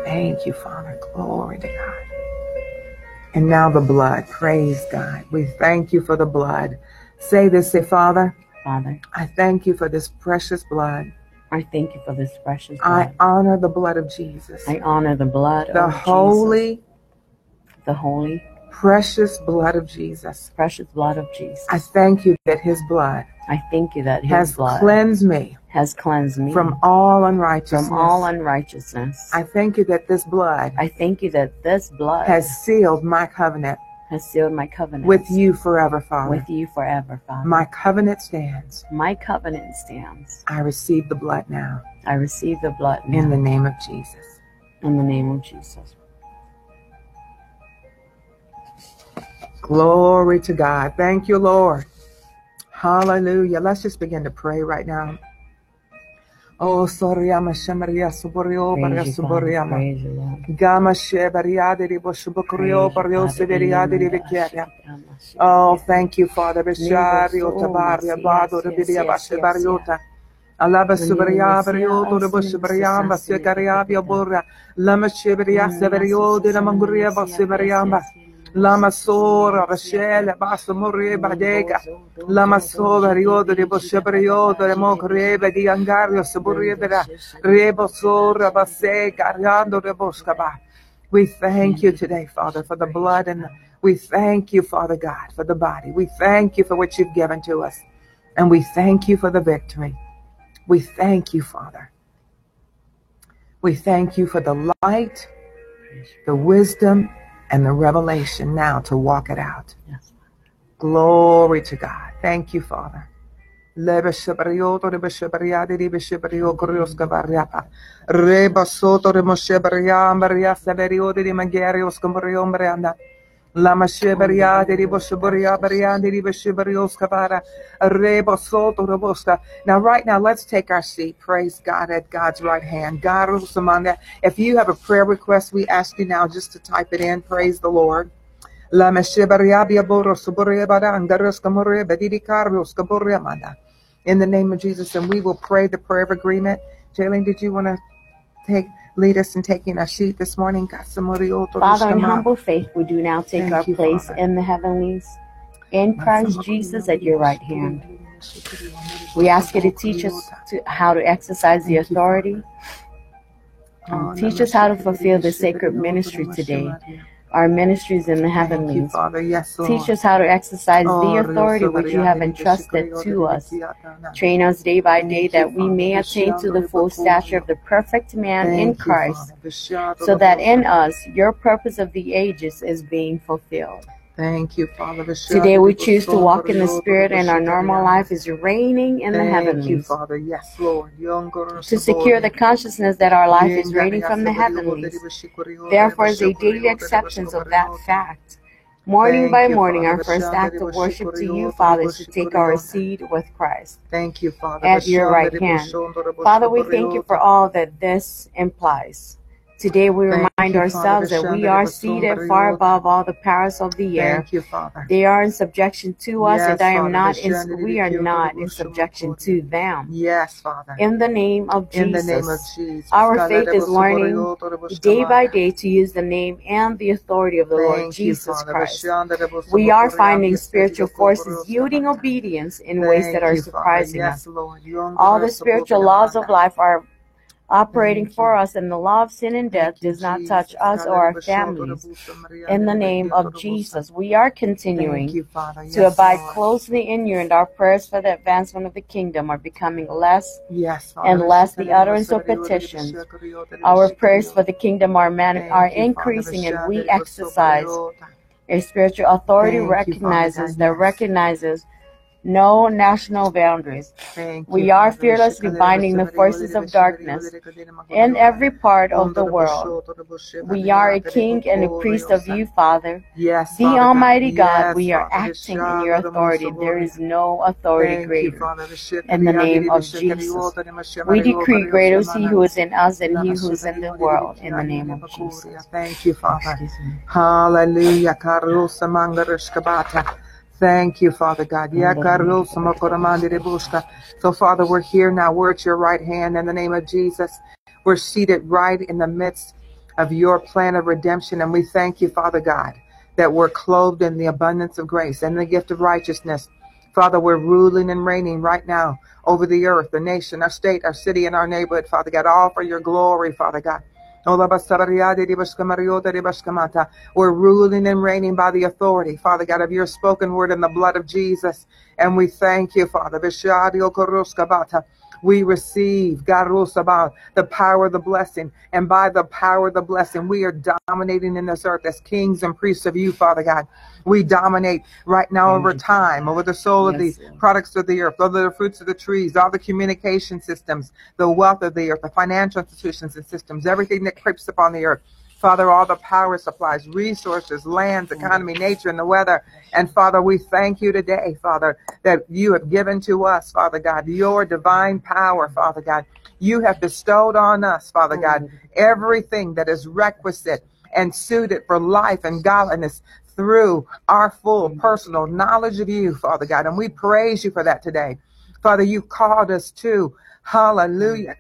Thank you, Father. Glory to God. And now the blood. Praise God. We thank you for the blood. Say this, say, Father, Father, I thank you for this precious blood. I thank you for this precious I honor the blood of Jesus. I honor the blood of The of holy, Jesus, the holy, precious blood of Jesus. precious blood of Jesus. I thank you that his blood I thank you that his has blood cleansed me has cleansed me from all unrighteousness. from all unrighteousness. I thank you that this blood I thank you that this blood has sealed my covenant has sealed my covenant with you forever, Father. with you forever, Father. My covenant stands. My covenant stands. I receive the blood now I receive the blood now in the name of Jesus. in the name of Jesus. Glory to God. Thank you, Lord. Hallelujah. Let's just begin to pray right now. Oh, Soriama Shamaria Suborio Baria Praise you, Father. Suboriama. Praise you, Lord. Gama Shebariade Praise you, Bario. Severiade de Ilumina Vikiaria. Ashikama Oh, thank you, Father. Beshario Yes, Tabaria Bado de yes, Vidia yes, yes, Bashebariota. Alaba Subaria Masia, Barioto de Asin, Boshebariamba Sasasi, Secariavia Borra. Lama Sheberia Severio de la Manguria Basebariamba. Lama Sora Bashele Basso Morie Badega. Lama Sova Riodo de Boshebriodo de Mogreba di Angario Saburiebera. Rebo Sora Basse Cariando de Boscaba. We thank you today, Father, for the blood and we thank you, Father God, for the body. We thank you for what you've given to us. And we thank you for the victory. We thank you, Father. We thank you for the light, the wisdom, and the revelation now to walk it out. Yes. Glory to God. Thank you, Father. Lebe shebarioto rebe shebariade rebe shebario kurios kavariapa. Reba soto remo shebariam baria severio de magarios combariom brianda. Lama shibaria de boshabaria baria de boshabarios kabara rebo soto robosta. Now, right now, let's take our seat. Praise God at God's right hand. God Samanda. If you have a prayer request, we ask you now just to type it in. Praise the Lord. Lama shibaria bia boro suburia bara angaros kamuria badidi carlos kaburia. In the name of Jesus, and we will pray the prayer of agreement. Jalen, did you want to take lead us in taking our seat this morning? Father, in humble faith, we do now take Thank our you, place Father. in the heavenlies, in Christ Jesus at your right hand. We ask you to teach us to, how to exercise the authority. Um, teach us how to fulfill the sacred ministry today our ministries in the heavenlies. You, Father. Yes, Teach us how to exercise the oh, authority which you have entrusted to us. Train us day by day that we may attain to the full stature of the perfect man in Christ, so that in us your purpose of the ages is being fulfilled. Thank you, Father. Today we choose to walk in the Spirit, and our normal life is reigning in the heavens. Thank you, Father. Yes, Lord. To secure the consciousness that our life is reigning from the heavens. Therefore, is a daily acceptance of that fact. Morning by morning, our first act of worship to you, Father, is to take our seat with Christ. Thank you, Father. At your right hand. Father, we thank you for all that this implies. Today we Thank remind you, ourselves Father, that we are seated far above all the powers of the air. Thank you, Father. They are in subjection to us, yes, and I am not in, we are not in subjection to them. Yes, Father. In the name of Jesus. In the name of Jesus. Our faith is learning day by day to use the name and the authority of the Thank Lord Jesus you, Christ. We are finding spiritual forces yielding obedience in ways that are surprising us. All the spiritual laws of life are operating for us, and the law of sin and death does not touch us or our families. In the name of Jesus, we are continuing to abide closely in you, and our prayers for the advancement of the kingdom are becoming less and less the utterance of petitions. Our prayers for the kingdom are, man- are increasing, and we exercise a spiritual authority recognizes that recognizes no national boundaries. We are fearlessly binding the forces of darkness in every part of the world. We are a king and a priest of you, Father. Yes, the Almighty God, we are acting in your authority. There is no authority greater. In the name of Jesus, we decree greater is he who is in us than he who is in the world. In the name of Jesus. Thank you, Father. Hallelujah. Thank you, Father God. So, Father, we're here now. We're at your right hand in the name of Jesus. We're seated right in the midst of your plan of redemption. And we thank you, Father God, that we're clothed in the abundance of grace and the gift of righteousness. Father, we're ruling and reigning right now over the earth, the nation, our state, our city, and our neighborhood, Father God, all for your glory, Father God. We're ruling and reigning by the authority, Father God, of your spoken word and the blood of Jesus. And we thank you, Father we receive God, oh, about the power of the blessing. And by the power of the blessing, we are dominating in this earth as kings and priests of you, Father God. We dominate right now over mm. time, over the soul of the products of the earth, over the fruits of the trees, all the communication systems, the wealth of the earth, the financial institutions and systems, everything that creeps upon the earth. Father, all the power supplies, resources, lands, economy, nature, and the weather. And Father, we thank you today, Father, that you have given to us, Father God, your divine power, Father God. You have bestowed on us, Father God, everything that is requisite and suited for life and godliness through our full personal knowledge of you, Father God. And we praise you for that today. Father, you called us to Hallelujah.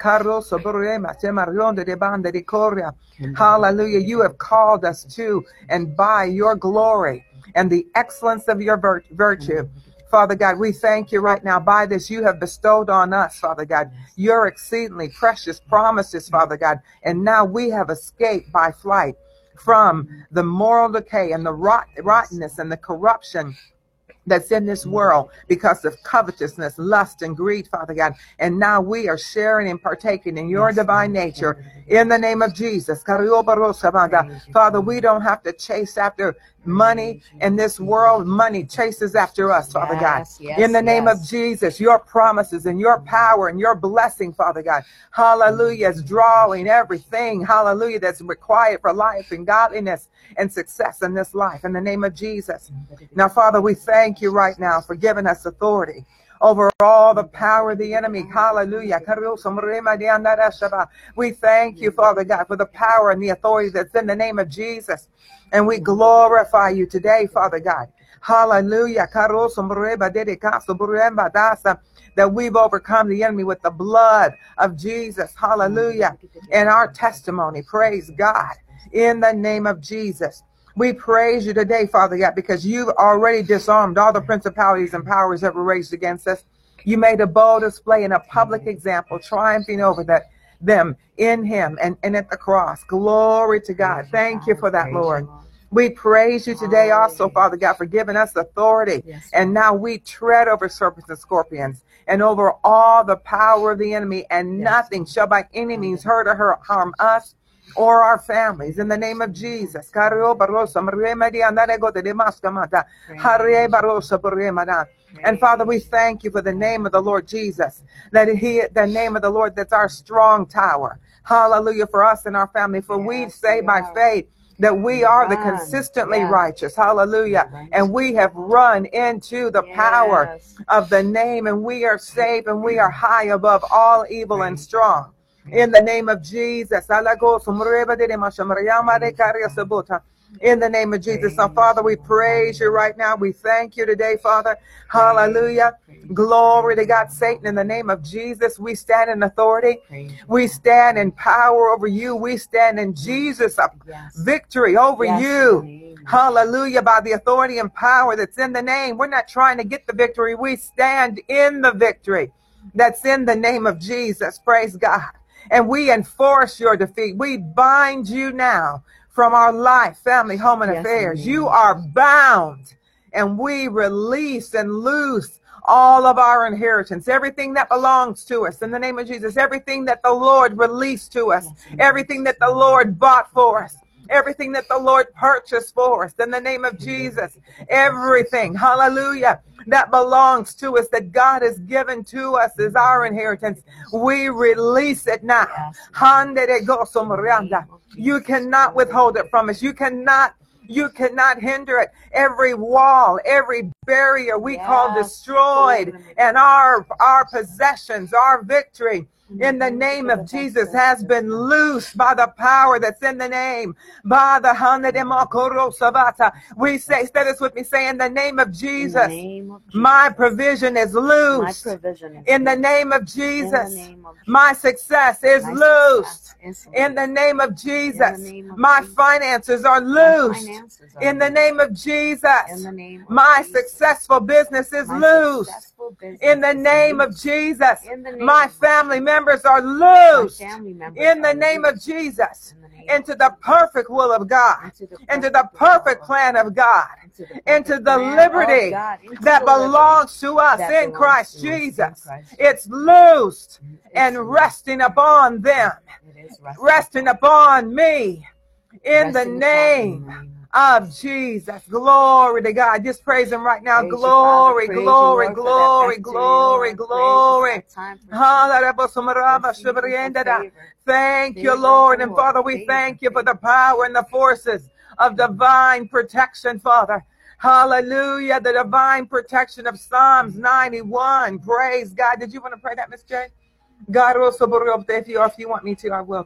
Hallelujah. You have called us to and by your glory and the excellence of your virtue. Father God, we thank you right now. By this, you have bestowed on us, Father God, your exceedingly precious promises, Father God. And now we have escaped by flight from the moral decay and the rot- rottenness and the corruption that's in this world because of covetousness, lust, and greed, Father God. And now we are sharing and partaking in your divine nature in the name of Jesus. Father, we don't have to chase after money in this world. Money chases after us, Father God. Yes, yes, In the name of. Jesus, your promises and your power and your blessing, Father God. Hallelujah, is drawing everything, hallelujah, that's required for life and godliness and success in this life. In the name of Jesus. Now, Father, we thank you right now for giving us authority over all the power of the enemy. Hallelujah. We thank you, Father God, for the power and the authority that's in the name of Jesus. And we glorify you today, Father God. Hallelujah. That we've overcome the enemy with the blood of Jesus. Hallelujah. And our testimony. Praise God. In the name of Jesus. We praise you today, Father God, because you've already disarmed all the principalities and powers that were raised against us. You made a bold display and a public example, triumphing over that them in him and, and at the cross. Glory to God. Thank you for that, Lord. We praise you today also, Father God, for giving us authority. Yes, And now we tread over serpents and scorpions and over all the power of the enemy, and Yes. nothing shall by any means hurt or harm us or our families. In the name of Jesus. And Father, we thank you for the name of the Lord Jesus, that He, the name of the Lord, that's our strong tower. Hallelujah for us and our family. For we say by faith that we are the consistently Yeah. righteous. Hallelujah. Right. And we have run into the power of the name, and we are safe and we are high above all evil and strong. In the name of Jesus. In the name of Jesus. So, Father, we praise you right now. We thank you today, Father. Hallelujah. Glory to God. Satan, in the name of Jesus, we stand in authority. We stand in power over you. We stand in Jesus' victory over you. in the name of Hallelujah. By the authority and power that's in the name. We're not trying to get the victory. We stand in the victory that's in the name of Jesus. Praise God. And we enforce your defeat. We bind you now from our life, family, home, and Yes, affairs. the You are bound. And we release and loose all of our inheritance, everything that belongs to us in the name of Jesus, everything that the Lord released to us, Yes, everything that the Lord bought for us, everything that the Lord purchased for us in the name of Jesus, everything, hallelujah, that belongs to us, that God has given to us as our inheritance. We release it now. You cannot withhold it from us. You cannot you cannot hinder it. Every wall, every barrier we call destroyed, and our our possessions, our victory in the name of Jesus has been loosed by the power that's in the name. By the Sabata. We say, say this with me, say in the name of Jesus, name of Jesus. my provision is My loosed. In the name of Jesus, my success is My loosed. In the name of Jesus, the name of my finances are My loosed. In the name of Jesus, the name of my successful business is My loosed. successful business In the name of. Jesus, In the name my family members are My loosed. In the name of. Jesus, In the name into the perfect will of God, Into the perfect will perfect of plan of God, into the into perfect the plan liberty of God, into that belongs to us in Christ to us in Jesus. It's loosed and resting upon them, resting upon me. in the resting upon me in name the name of Jesus. Glory to God. Just praise Him right now. Praise you, Glory, Praise glory, glory, glory, Lord. Praise you for glory. that time for season, for season, for favor. Thank you, Lord. And Father, we thank you for the power and the forces of divine protection, Father. Hallelujah. The divine protection of Psalms 91. Praise God. Did you want to pray that, Miss J? If you if you want me to, I will.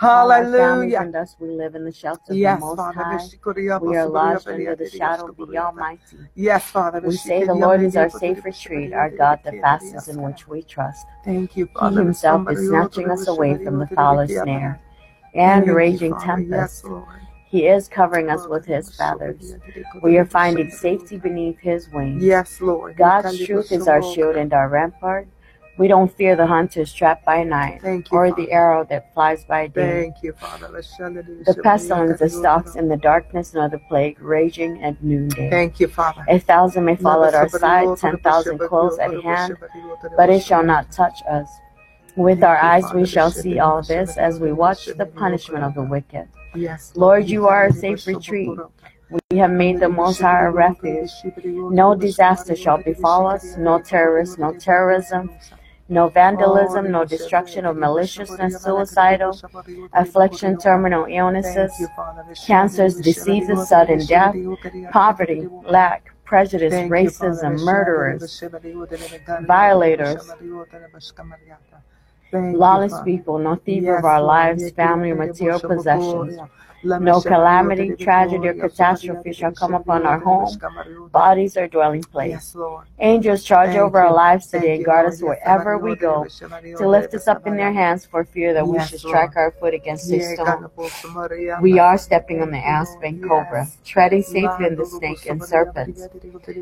All our families Hallelujah. and us, we live in the shelter of the Yes, Most Father. High. We are lodged under the shadow of the Almighty. Yes, Father. We say the Lord is our safe retreat, our God the fastest in which we trust. Thank you, Father. He himself is snatching us away from the fowler's snare and raging tempest. He is covering us with his feathers. We are finding safety beneath his wings. Yes, Lord. God's truth is our shield and our rampart. We don't fear the hunters trapped by night, Thank you, or Father. the arrow that flies by day, Thank you, Father. the pestilence that stalks in the darkness, nor the plague raging at noonday. Thank you, Father. A thousand may fall at our side, ten thousand close at hand, but it shall not touch us. With our eyes we shall see all this as we watch the punishment of the wicked. Yes, Lord, you are a safe retreat. We have made the Most High our refuge. No disaster shall befall us, no terrorist, no terrorism, no vandalism, no destruction of maliciousness, suicidal, affliction, terminal illnesses, cancers, diseases, sudden death, poverty, lack, prejudice, racism, murderers, violators, lawless people, no thief of our lives, family, or material possessions. No calamity, tragedy, or catastrophe shall come upon our home, bodies, or dwelling place. Angels charge over our lives today, you, guard us wherever we go, to lift us up in their hands for fear that we should strike our foot against a stone. We are stepping on the asp and cobra, treading safely on the snake and serpents,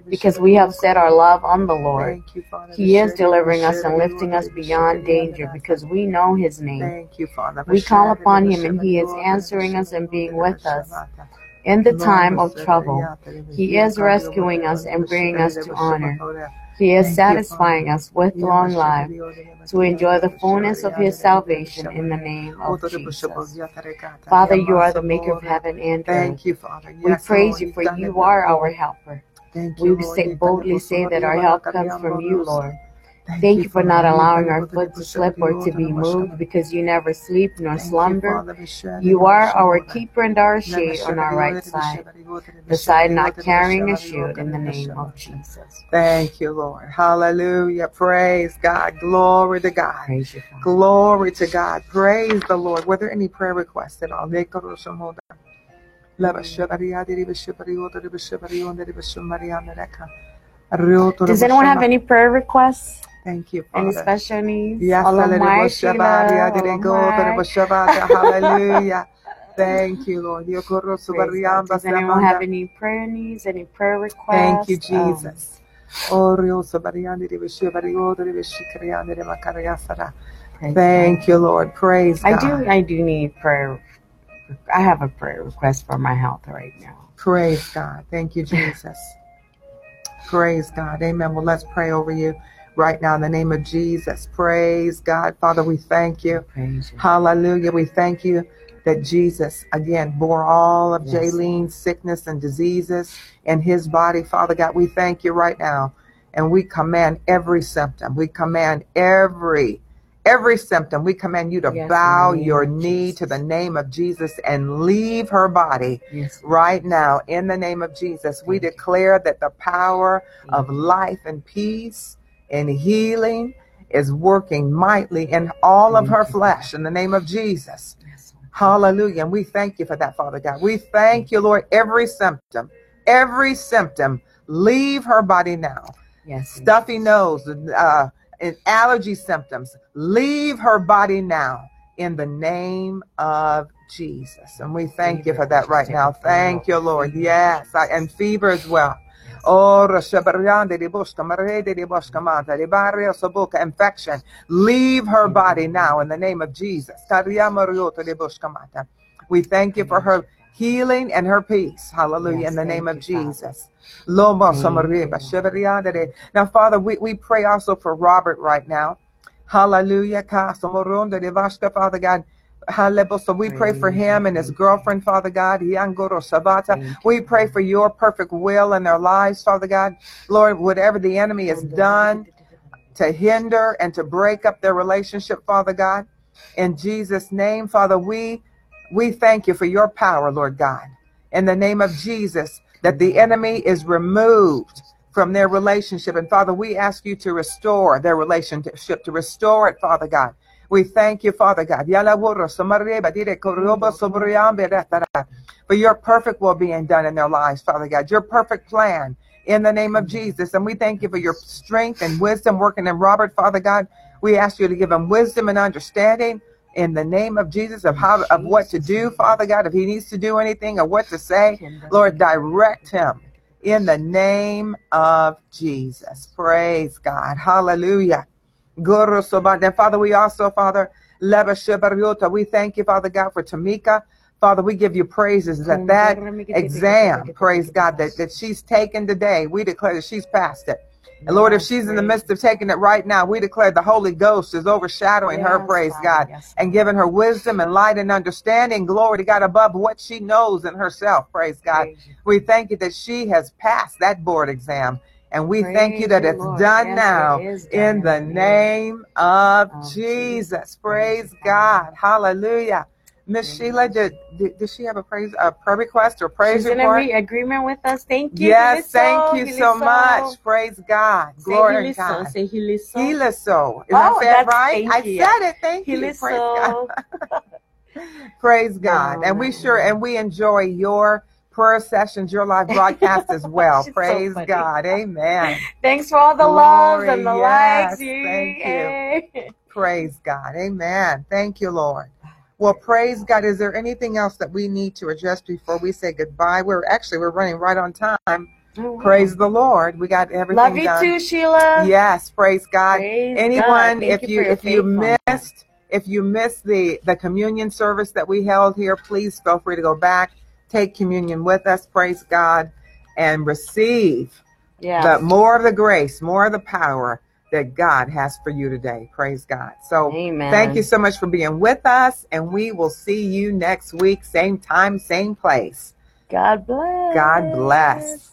because we have set our love on the Lord. Thank you, Father. He is delivering us and lifting us beyond danger because we know His name. Thank you, Father. We call upon Him and He is answering us and being with us. In the time of trouble, He is rescuing us and bringing us to honor. He is satisfying us with long life to enjoy the fullness of His salvation in the name of Jesus. Father, you are the maker of heaven and earth. Thank you, Father. We praise you for you are our helper. We say boldly say that our help comes from you, Lord. Thank you for not allowing our foot to slip or to be moved because you never sleep nor slumber. You are our keeper and our shade on our right side, the side not carrying a shield in the name of Jesus. Thank you, Lord. Hallelujah. Praise God. Glory to God. You, Glory to God. Praise the Lord. Were there any prayer requests at all? Does anyone have any prayer requests? Thank you, Any Father. special needs? Yes, Olamai, Sheila, Olamai. Hallelujah. Thank you, Lord. Does anyone have any prayer needs, any prayer requests? Thank you, Um, Jesus. Oreo sabariande de beshe barigo de beshe kriande de makarayasara. praise Thank you, Lord. Praise God. I God. do. I do need prayer. I have a prayer request for my health right now. Praise God. Thank you, Jesus. Praise God. Amen. Well, let's pray over you right now in the name of Jesus. Praise God. Father, we thank you. Praise you. Hallelujah. We thank you that Jesus, again, bore all of Yes. Jaylene's sickness and diseases in his body. Father God, we thank you right now. And we command every symptom. We command every every symptom. We command you to Yes, bow your knee Jesus. to the name of Jesus and leave her body Yes. right now in the name of Jesus. We Thank you. declare that the power of life and peace and healing is working mightily in all of her flesh in the name of Jesus. Hallelujah. And we thank you for that, Father God. We thank you, Lord. Every symptom, every symptom, leave her body now. Yes. Stuffy nose, uh, and allergy symptoms, leave her body now in the name of Jesus. And we thank you for that right now. Thank you, Lord. Yes. I- And fever as well. Oh, Rashabariande de Bosca, Marede de Bosca Manta, de Barrio Sabuca, infection. Leave her body now in the name of Jesus. Cariamo Riota de Bosca Manta. We thank you for her healing and her peace. Hallelujah. Yes, in the name of Father. Jesus. Lomo Thank Samariba, de- Now, Father, we, we pray also for Robert right now. Hallelujah. Ka Samoronda de Vasca, Father God. Hallelujah. So we pray for him and his girlfriend, Father God. Yangoro Sabata. We pray for your perfect will in their lives, Father God. Lord, whatever the enemy has done to hinder and to break up their relationship, Father God, in Jesus' name, Father, we we thank you for your power, Lord God. In the name of Jesus, that the enemy is removed from their relationship. And Father, we ask you to restore their relationship, to restore it, Father God. We thank you, Father God. For your perfect will being done in their lives, Father God. Your perfect plan in the name of Jesus. And we thank you for your strength and wisdom working in Robert, Father God. We ask you to give him wisdom and understanding in the name of Jesus of how of what to do, Father God. If he needs to do anything or what to say, Lord, direct him in the name of Jesus. Praise God. Hallelujah. Guru Soba. And Father, we also, Father, we thank you, Father God, for Tamika. Father, we give you praises that that exam, praise God, that, that she's taken today, we declare that she's passed it. And Lord, if she's in the midst of taking it right now, we declare the Holy Ghost is overshadowing her, praise God, Yes, and giving her wisdom and light and understanding, glory to God, above what she knows in herself, praise God. Praise. We thank you that she has passed that board exam. And we thank you that it's Lord. done Yes, now it is in the name of Of Jesus. Praise Praise God. Hallelujah. Miss Sheila, did, did did she have a praise a prayer request or praise She's in report? every agreement with us. Thank you. Yes, Hiliso, thank you so much. Praise God. Glory to God. Say Hiliso. Heliso. Is Oh, that's- right? I said it. Thank you. Praise God. Praise God. And we sure and we enjoy your prayer sessions, your live broadcast as well. She's so Praise. God. Amen. Thanks for all the loves and the yes, likes. Thank you. Praise God. Amen. Thank you, Lord. Well, praise God. Is there anything else that we need to address before we say goodbye? We're actually we're running right on time. Oh, Praise the Lord. We got everything Love you done. too, Sheila. Yes, praise God. Praise Anyone, God. If you you if you missed if you missed the the communion service that we held here, please feel free to go back, take communion with us. Praise God, and receive Yeah. the more of the grace, more of the power that God has for you today. Praise God. So Amen. thank you so much for being with us, and we will see you next week, same time, same place. God bless. God bless.